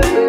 don't you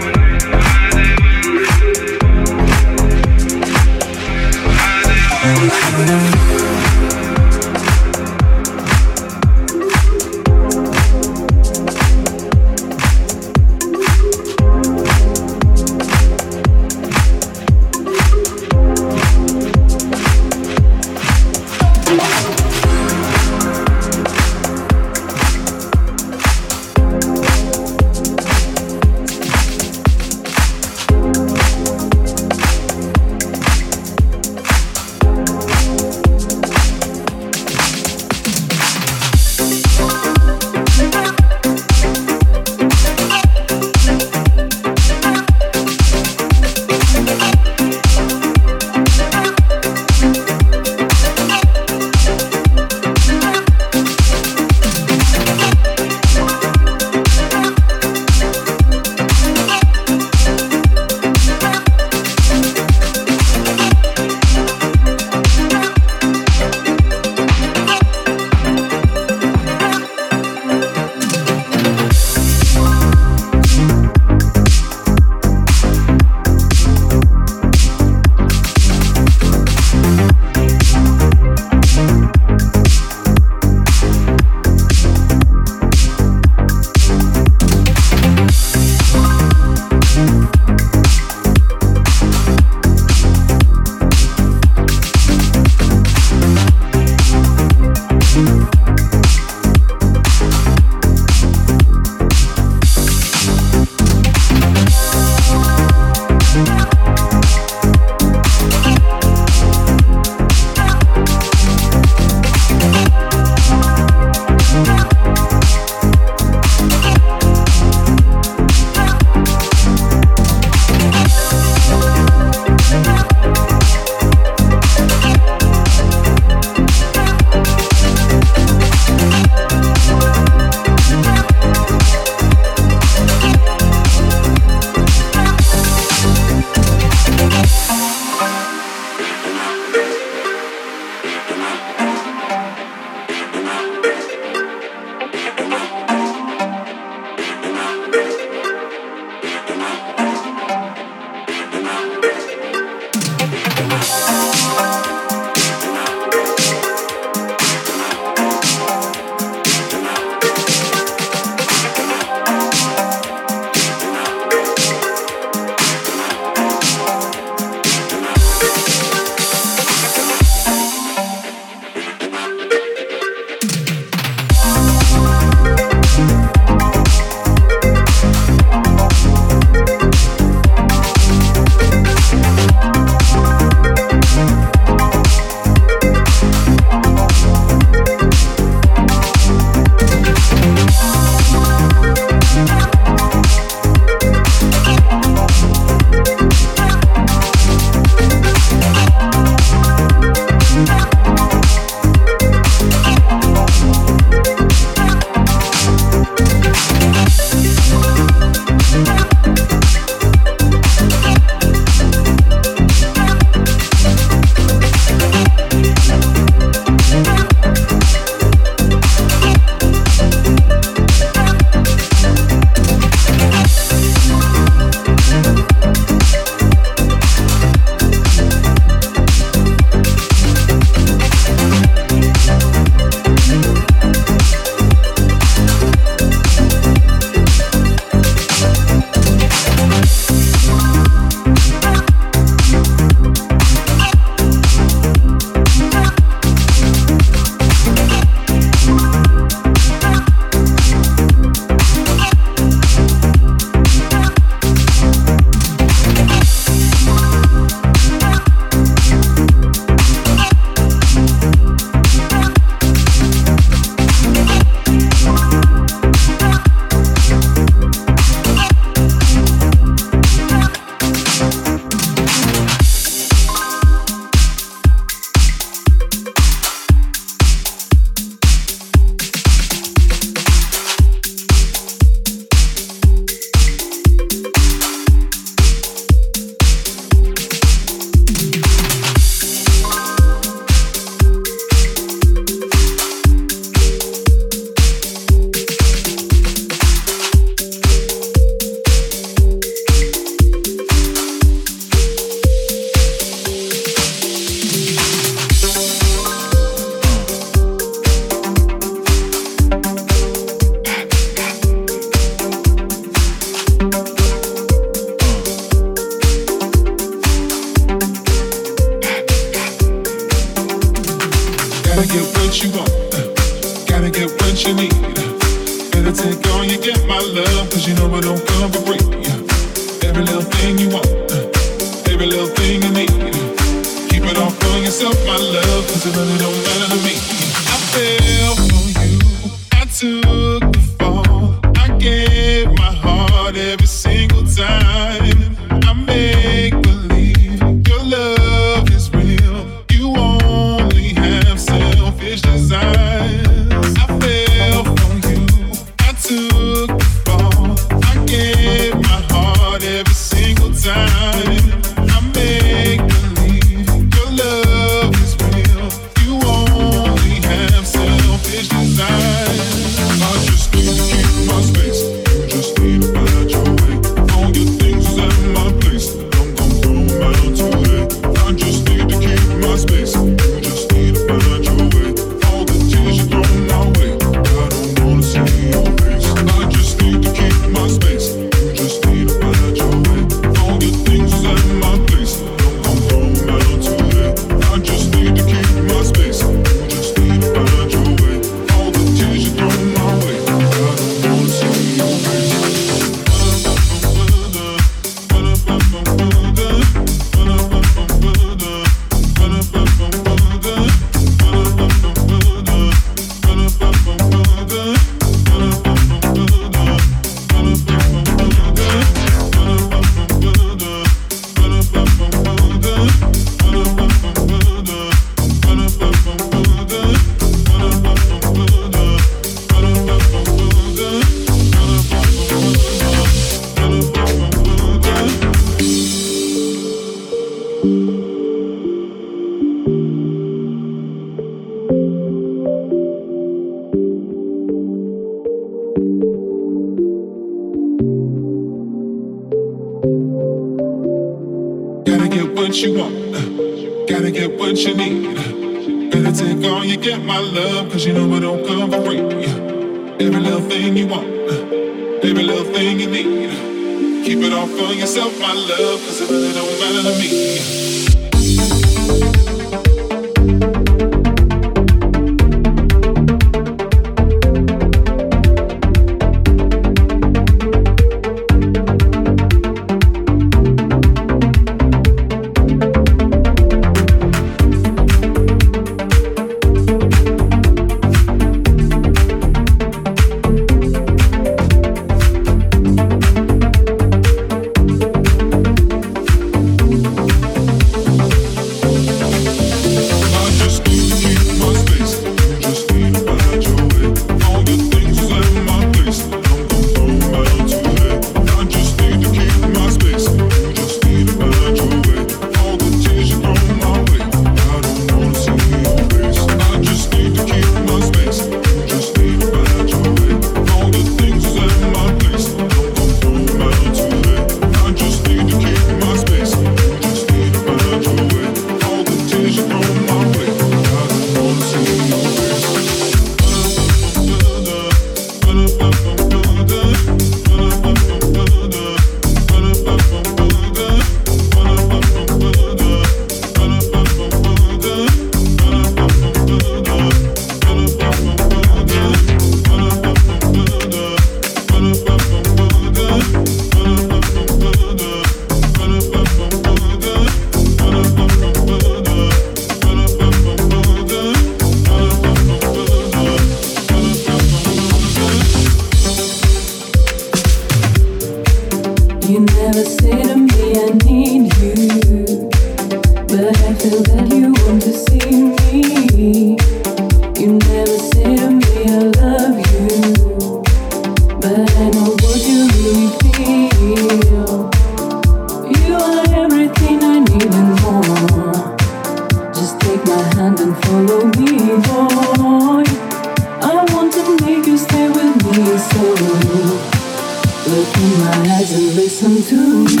listen